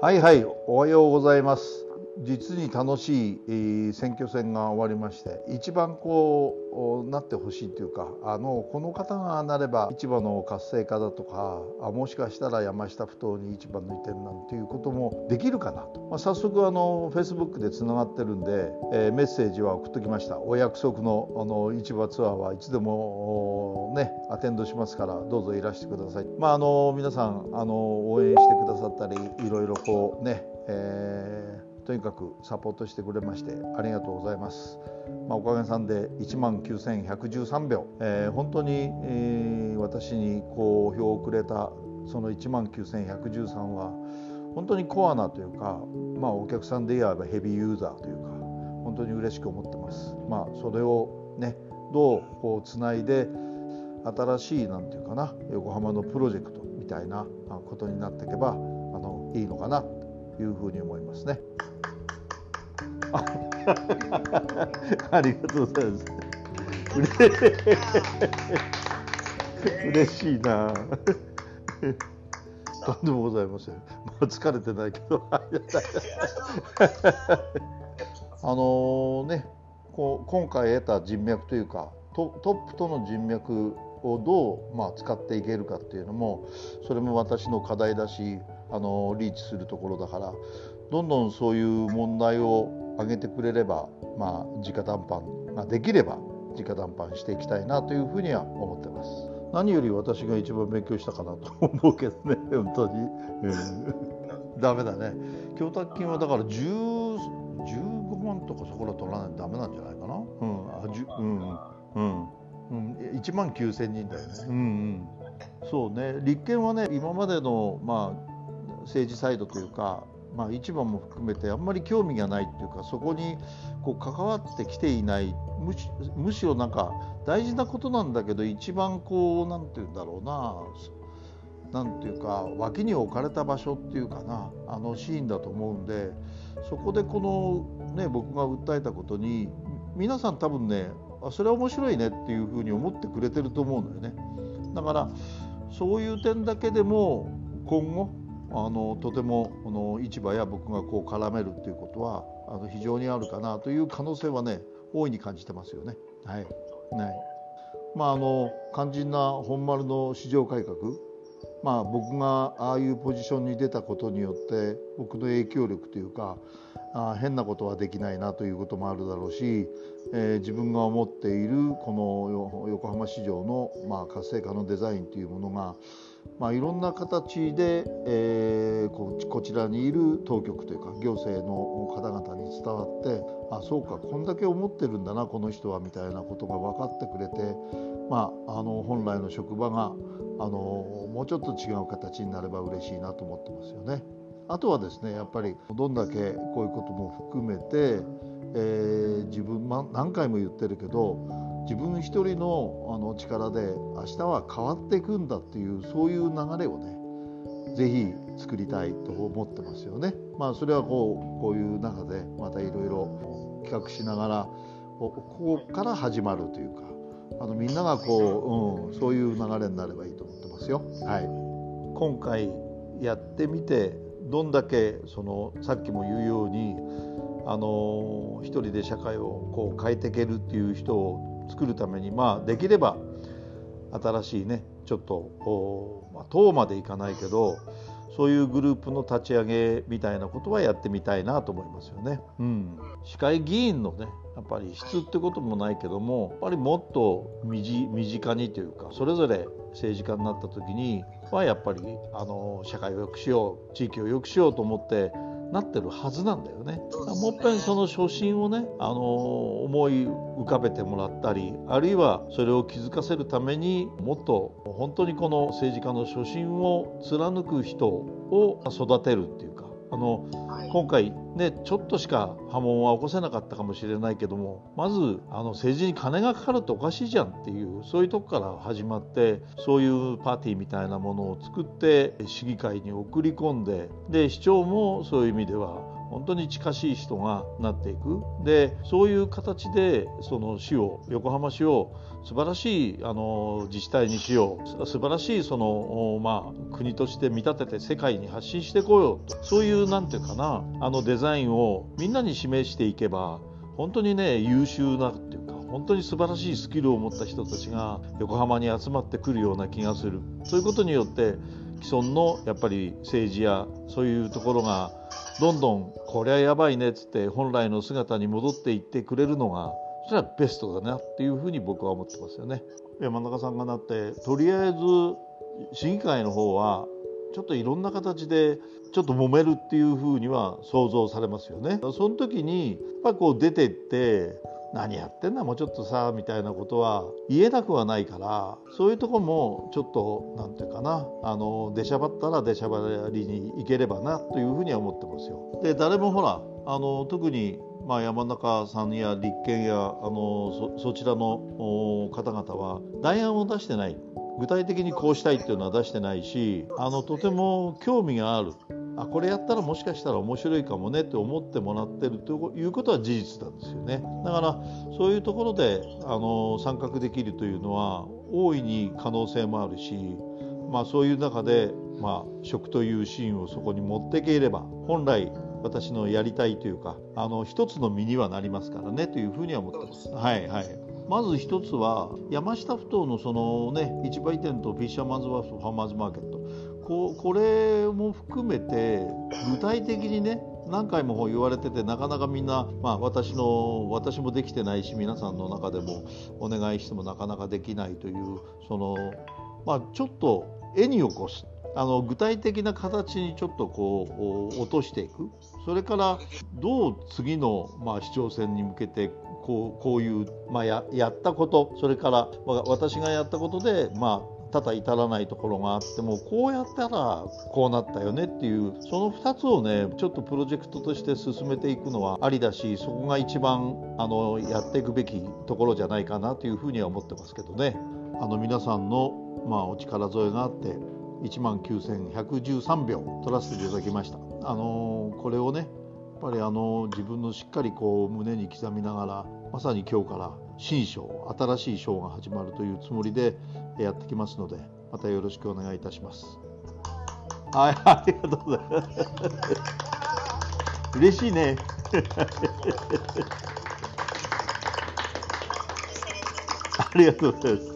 はいはいおはようございます。実に楽しい、選挙戦が終わりまして一番こうなってほしいというかあのこの方がなれば市場の活性化だとかあもしかしたら山下ふ頭に市場抜いてるなんていうこともできるかなと、まあ、早速あのフェイスブックでつながってるんで、えーメッセージは送っときました。お約束のあの市場ツアーはいつでもねアテンドしますからどうぞいらしてください。まああの皆さんあの応援してくださったりいろいろこうね、えーとにかくサポートしてくれましてありがとうございます。まあ、おかげさんで1万9113票、えー本当に、えー私にこう票をくれたその1万9113は本当にコアなというか、まあ、お客さんで言えばヘビーユーザーというか本当に嬉しく思ってます。まあ、それをねどうこうつないで新しいなんていうかな横浜のプロジェクトみたいなことになっていけばあのいいのかなというふうに思いますね。あ ありがとうございます。嬉しいな。とん でもございません。まあ疲れてないけど。あのね、こう今回得た人脈というかトトップとの人脈をどう、まあ、使っていけるかっていうのもそれも私の課題だしあのリーチするところだからどんどんそういう問題を上げてくれれば、まあ、直談判ができれば直談判していきたいなというふうには思ってます。何より私が一番勉強したかなと思うけどね本当に、うん、ダメだね。供託金はだから10 15万とかそこら取らないとダメなんじゃないかな。うん。あじゅうんうん。うん。1万9000人だよね。うんうん。そうね。立憲はね今までのまあ政治サイドというかまあ、市場も含めてあんまり興味がないっていうかそこにこう関わってきていない。むしむしろなんか大事なことなんだけど一番こうなんて言うんだろうな。なんていうか脇に置かれた場所っていうかな。あのシーンだと思うんでそこでこの、ね、僕が訴えたことに皆さん多分ねあそれは面白いねっていうふうに思ってくれてると思うのよね。だからそういう点だけでも今後あのとてもこの市場や僕がこう絡めるっていうことはあの非常にあるかなという可能性はね大いに感じてますよね。はい、はいまああの肝心な本丸の市場改革。まあ僕がああいうポジションに出たことによって僕の影響力というかあ変なことはできないなということもあるだろうし、えー自分が思っているこの横浜市場の、まあ、活性化のデザインというものが、まあ、いろんな形で、えーここちらにいる当局というか行政の方々に伝わってあそうかこんだけ思ってるんだなこの人はみたいなことが分かってくれて、まあ、あの本来の職場があのもうちょっと違う形になれば嬉しいなと思ってますよね。あとはですねやっぱりどんだけこういうことも含めて、えー自分、ま、何回も言ってるけど自分一人のあの力で明日は変わっていくんだっていうそういう流れをねぜひ作りたいと思ってますよね。まあそれはこうこういう中でまたいろいろ企画しながらこここから始まるというかあのみんながこう、うん、そういう流れになればいいと思ってますよ。はい、今回やってみてどんだけそのさっきも言うようにあの一人で社会をこう変えていけるっていう人を作るためにまあできれば新しいねちょっと、まあ、党までいかないけどそういうグループの立ち上げみたいなことはやってみたいなと思いますよね。うん、市会議員のねやっぱり質ってこともないけどもやっぱりもっと身身近にというかそれぞれ政治家になった時にはやっぱりあの社会を良くしよう地域を良くしようと思ってなってるはずなんだよね。もっぺんその初心をねあの思い浮かべてもらったりあるいはそれを気づかせるためにもっと本当にこの政治家の初心を貫く人を育てるっていうかあの今回ねちょっとしか波紋は起こせなかったかもしれないけどもまずあの政治に金がかかるとおかしいじゃんっていうそういうとこから始まってそういうパーティーみたいなものを作って市議会に送り込んでで市長もそういう意味では本当に近しい人がなっていく。でそういう形でその市を横浜市を素晴らしいあの自治体にしよう。素晴らしいその、まあ、国として見立てて世界に発信していこうよと。そういうなんていうかなあのデザインをみんなに示していけば本当にね優秀なっていうか本当に素晴らしいスキルを持った人たちが横浜に集まってくるような気がする。そういうことによって既存のやっぱり政治やそういうところがどんどんこりゃやばいねっつって本来の姿に戻っていってくれるのがそれはベストだなっていうふうに僕は思ってますよね。山中さんがなってとりあえず市議会の方はちょっといろんな形でちょっと揉めるっていうふうには想像されますよね。その時にやっぱこう出てって何やってんだもうちょっとさみたいなことは言えなくはないからそういうとこもちょっと何て言うかなあの出しゃばったら出しゃばりに行ければなというふうには思ってますよ。で誰もほらあの特にまあ、山中さんや立憲やあのそちらの方々は代案を出してない具体的にこうしたいっていうのは出してないしあのとても興味があるあこれやったらもしかしたら面白いかもねって思ってもらってるということは事実なんですよね。だからそういうところであの参画できるというのは大いに可能性もあるし、まあ、そういう中で、まあ、食というシーンをそこに持っていければ本来私のやりたいというかあの一つの身にはなりますからねというふうには思ってます。はいはい。まず一つは山下ふ頭のそのね市売店とフィッシャーマンズワーフとファーマーズマーケットここれも含めて具体的にね何回も言われててなかなかみんな、まあ、私の私もできてないし皆さんの中でもお願いしてもなかなかできないというその、まあ、ちょっと絵に起こすあの具体的な形にちょっとこう落としていく。それからどう次の、まあ、市長選に向けてこうこういう、まあや、やったことそれから私がやったことで、まあ、ただ至らないところがあってもこうやったらこうなったよねっていうその2つをねちょっとプロジェクトとして進めていくのはありだしそこが一番あのやっていくべきところじゃないかなというふうには思ってますけどねあの皆さんの、まあ、お力添えがあって1万9113秒取らせていただきました。あのこれをねやっぱりあの自分のしっかりこう胸に刻みながらまさに今日から新章新しい章が始まるというつもりでやってきますのでまたよろしくお願いいたします。はい、ありがとうございます。嬉しいね。ありがとうございます。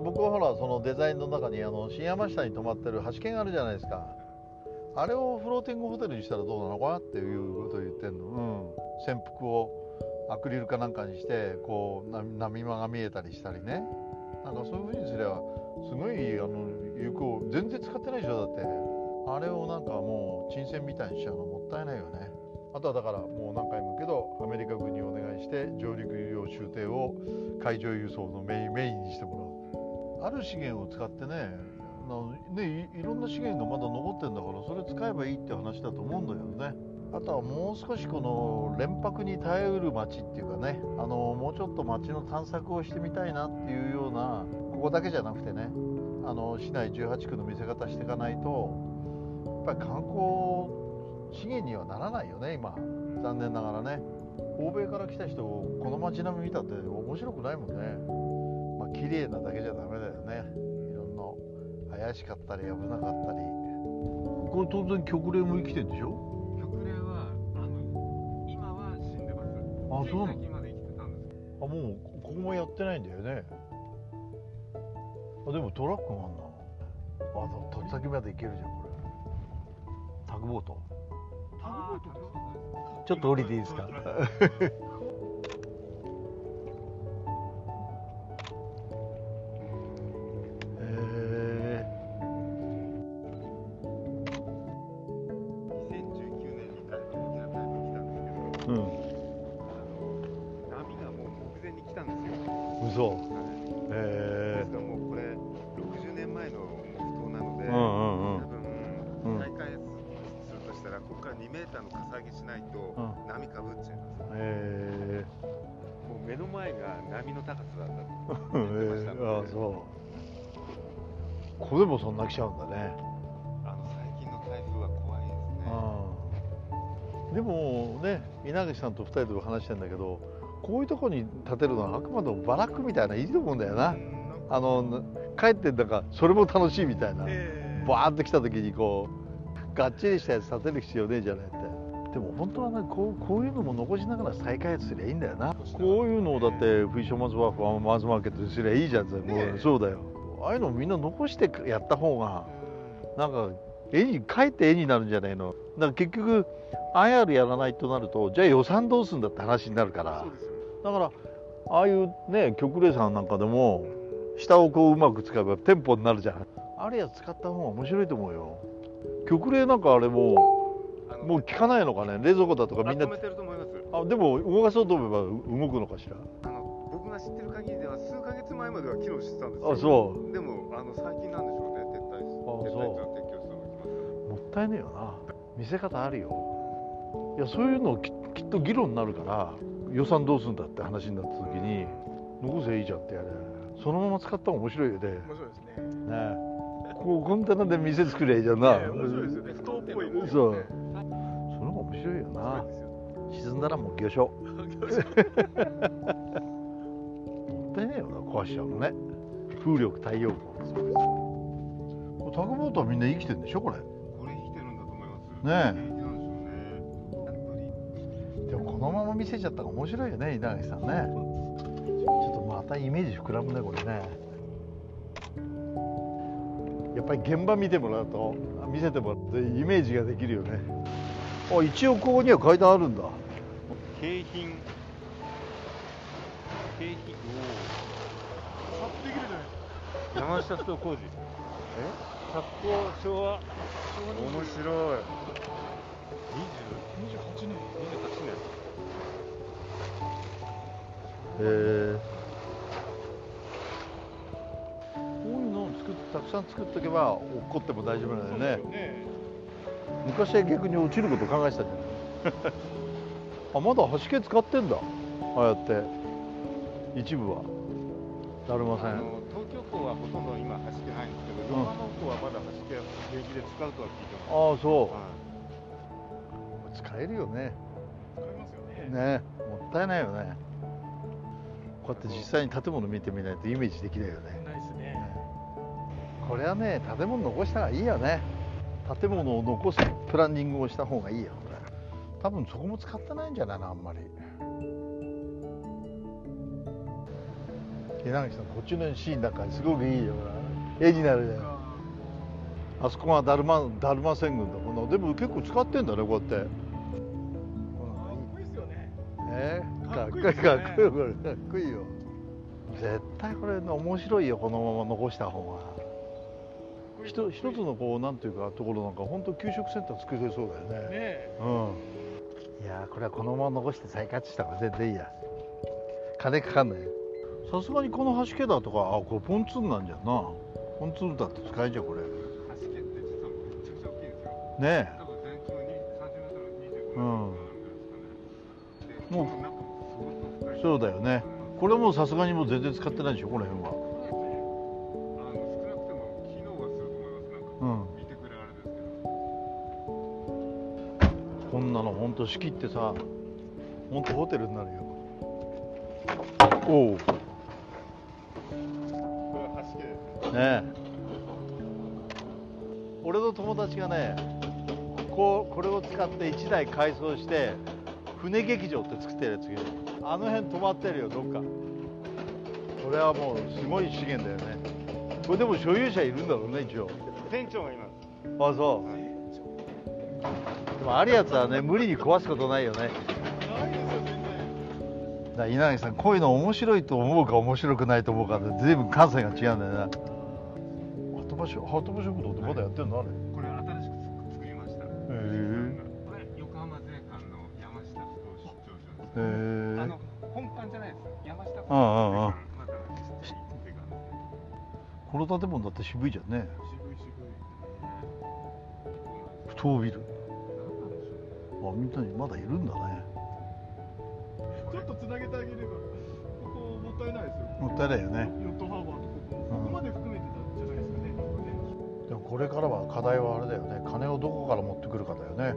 僕はほらそのデザインの中にあの新山下に泊まってる橋があるじゃないですかあれをフローティングホテルにしたらどうなのかなっていうことを言ってんの、うん、潜伏をアクリルかなんかにしてこう波間が見えたりしたりね。なんかそういうふうにすればすごいあの有効全然使ってないでしょだって。あれをなんかもう沈船みたいにしちゃうのもったいないよね。あとはだからもう何回も言うけどアメリカ軍にお願いして上陸用終艇を海上輸送のメイメインにしてもらう。ある資源を使ってねねいろんな資源がまだ残ってんだからそれ使えばいいって話だと思うんだけどね。あとはもう少しこの連泊に耐えうる街っていうかねあのもうちょっと街の探索をしてみたいなっていうようなここだけじゃなくてねあの市内18区の見せ方していかないとやっぱり観光資源にはならないよね今。残念ながらね。欧米から来た人この街並み見たって面白くないもんね。まあ綺麗なだけじゃダメだよね。怪しかったり危なかったり。これ当然極霊も生きてんでしょ？極霊はあの今は死んでます。あそうなの？まで生きてたんです。あもうここもやってないんだよね。あでもトラックがあんなあと先まで行けるじゃんこれ。タグボート？タグボートちょっと降りていいですか？たったらここから2メーターのかさ上げしないとうん。波かぶっちゃいます、へもう目の前が波の高さだったとえ ああそう。ここでもそんな来ちゃうんだね。あの最近の台風は怖いですねでもね稲垣さんと2人で話してんだけどこういうとこに建てるのはあくまでもバラックみたいないいと思うんだよな。あの帰ってなんかそれも楽しいみたいな。えバーッと来た時にこうがっちりしたやつ建てる必要ねえじゃないって。でも本当はねこうこういうのも残しながら再開発すりゃいいんだよな。こういうのをだってフィッシャーマンズワーフマンズマーケットにすりゃいいじゃん、もうそうだよ。ああいうのみんな残してやった方がなんか絵に描いて絵になるんじゃないのだから結局 IR やらないとなるとじゃあ予算どうすんだって話になるから。だからああいうね極冷さんなんかでも下をこううまく使えば店舗になるじゃん。あれやつ使った方が面白いと思うよ。極冷なんかあれもうもう効かないのかね。冷蔵庫だとかみんな。まとめてると思います。あでも動かそうと思えばう動くのかしら。あの僕が知ってる限りでは数ヶ月前までは機能してたんですよ。あそう。でもあの最近なんでしょうね。撤退し撤退撤去したのが来ました。もったいねえよな見せ方あるよ。いやそういうのききっと議論になるから予算どうするんだって話になった時に残せばいいじゃんってやれそのまま使った方が面白いよね。ね面白いですね。えこうコンテナで店作ればいいじゃんな、ね面白いですよね。不当っぽいですそう。その方が面白いよな。沈んだらもう魚礁 もったいねえよな壊しちゃうのね。風力太陽光。タグボートはみんな生きてるんでしょこれね。でもこのまま見せちゃったら面白いよね稲垣さんね。ちょっとまたイメージ膨らむねこれね。やっぱり現場見てもらうと見せてもらってイメージができるよね。あ一応ここには階段あるんだ。景品景品さっとできるじゃないですか。山下スト工事発行昭和。面白い。28年。2028年。へえこういうのを作ったくさん作っとけば落っこっても大丈夫なんだよね。ね。昔は逆に落ちること考えてたじゃん。あまだ橋系使ってんだ。ああやって。一部は。だるません。東京港はほとんど今走ってないんですけど、うん。横浜港はまだ走って平気で使う。とは聞い。てます。ああそはう使えるよね。使いますよね。ね。もったいないよね。こうやって実際に建物見てみないとイメージできないよね。ないですね。これはね建物残した方がいいよね。建物を残すプランニングをした方がいいよこれ。多分そこも使ってないんじゃないのあんまり。稲垣さんこっちのシーンなんかすごくいいよほら絵になるねあそこがダルマダルマ船群だもんな。でも結構使ってんだねこうやって。かっこいいかかっこいいっこかっこいいこれかっこいいよ。絶対これ面白いよこのまま残した方がひと一つのこうなんていうかところなんか本当給食センター作れそうだよね。ねうん。いやーこれはこのまま残して再活した方が全然いいや。金かかんないさすがにこの橋桁とかあこれポンツーンなんじゃんなポンツーンだって使えんじゃんこれい。橋って実はめちゃくちゃ大きいですよ。ね多分全長に30メートル25メートルうんあるんですかね。うこの中もすごく深い。えそうだよねこれもさすがにもう全然使ってないでしょこの辺はあの少なくても機能はすると思います。なんかうん見てくれあれですけど。こんなのほんと仕切ってさほんとホテルになるよおおね。え俺の友達がねこうこれを使って1台改装して船劇場って作ってるやつがあの辺止まってるよどっか。これはもうすごい資源だよね。これでも所有者いるんだろうね一応。店長がいます。あそう。はいでもあるやつはね無理に壊すことないよね。ないですよ全然。稲垣さんこういうの面白いと思うか面白くないと思うかで随分感性が違うんだよなバしハトバ食堂ってまだやってんの？あれ。これ新しく作りました。へえこれ横浜税関の山下不動出張所です。へえあの本館じゃないです。山下不動ああああ。この建物だって渋いじゃんね。渋い渋い。不当ビル？あみんなにまだいるんだね。ちょっとつなげてあげればここもったいないですよ。もったいないよね。ヨットハーバーとここここまで含めこれからは課題はあれだよね金をどこから持ってくるかだよね。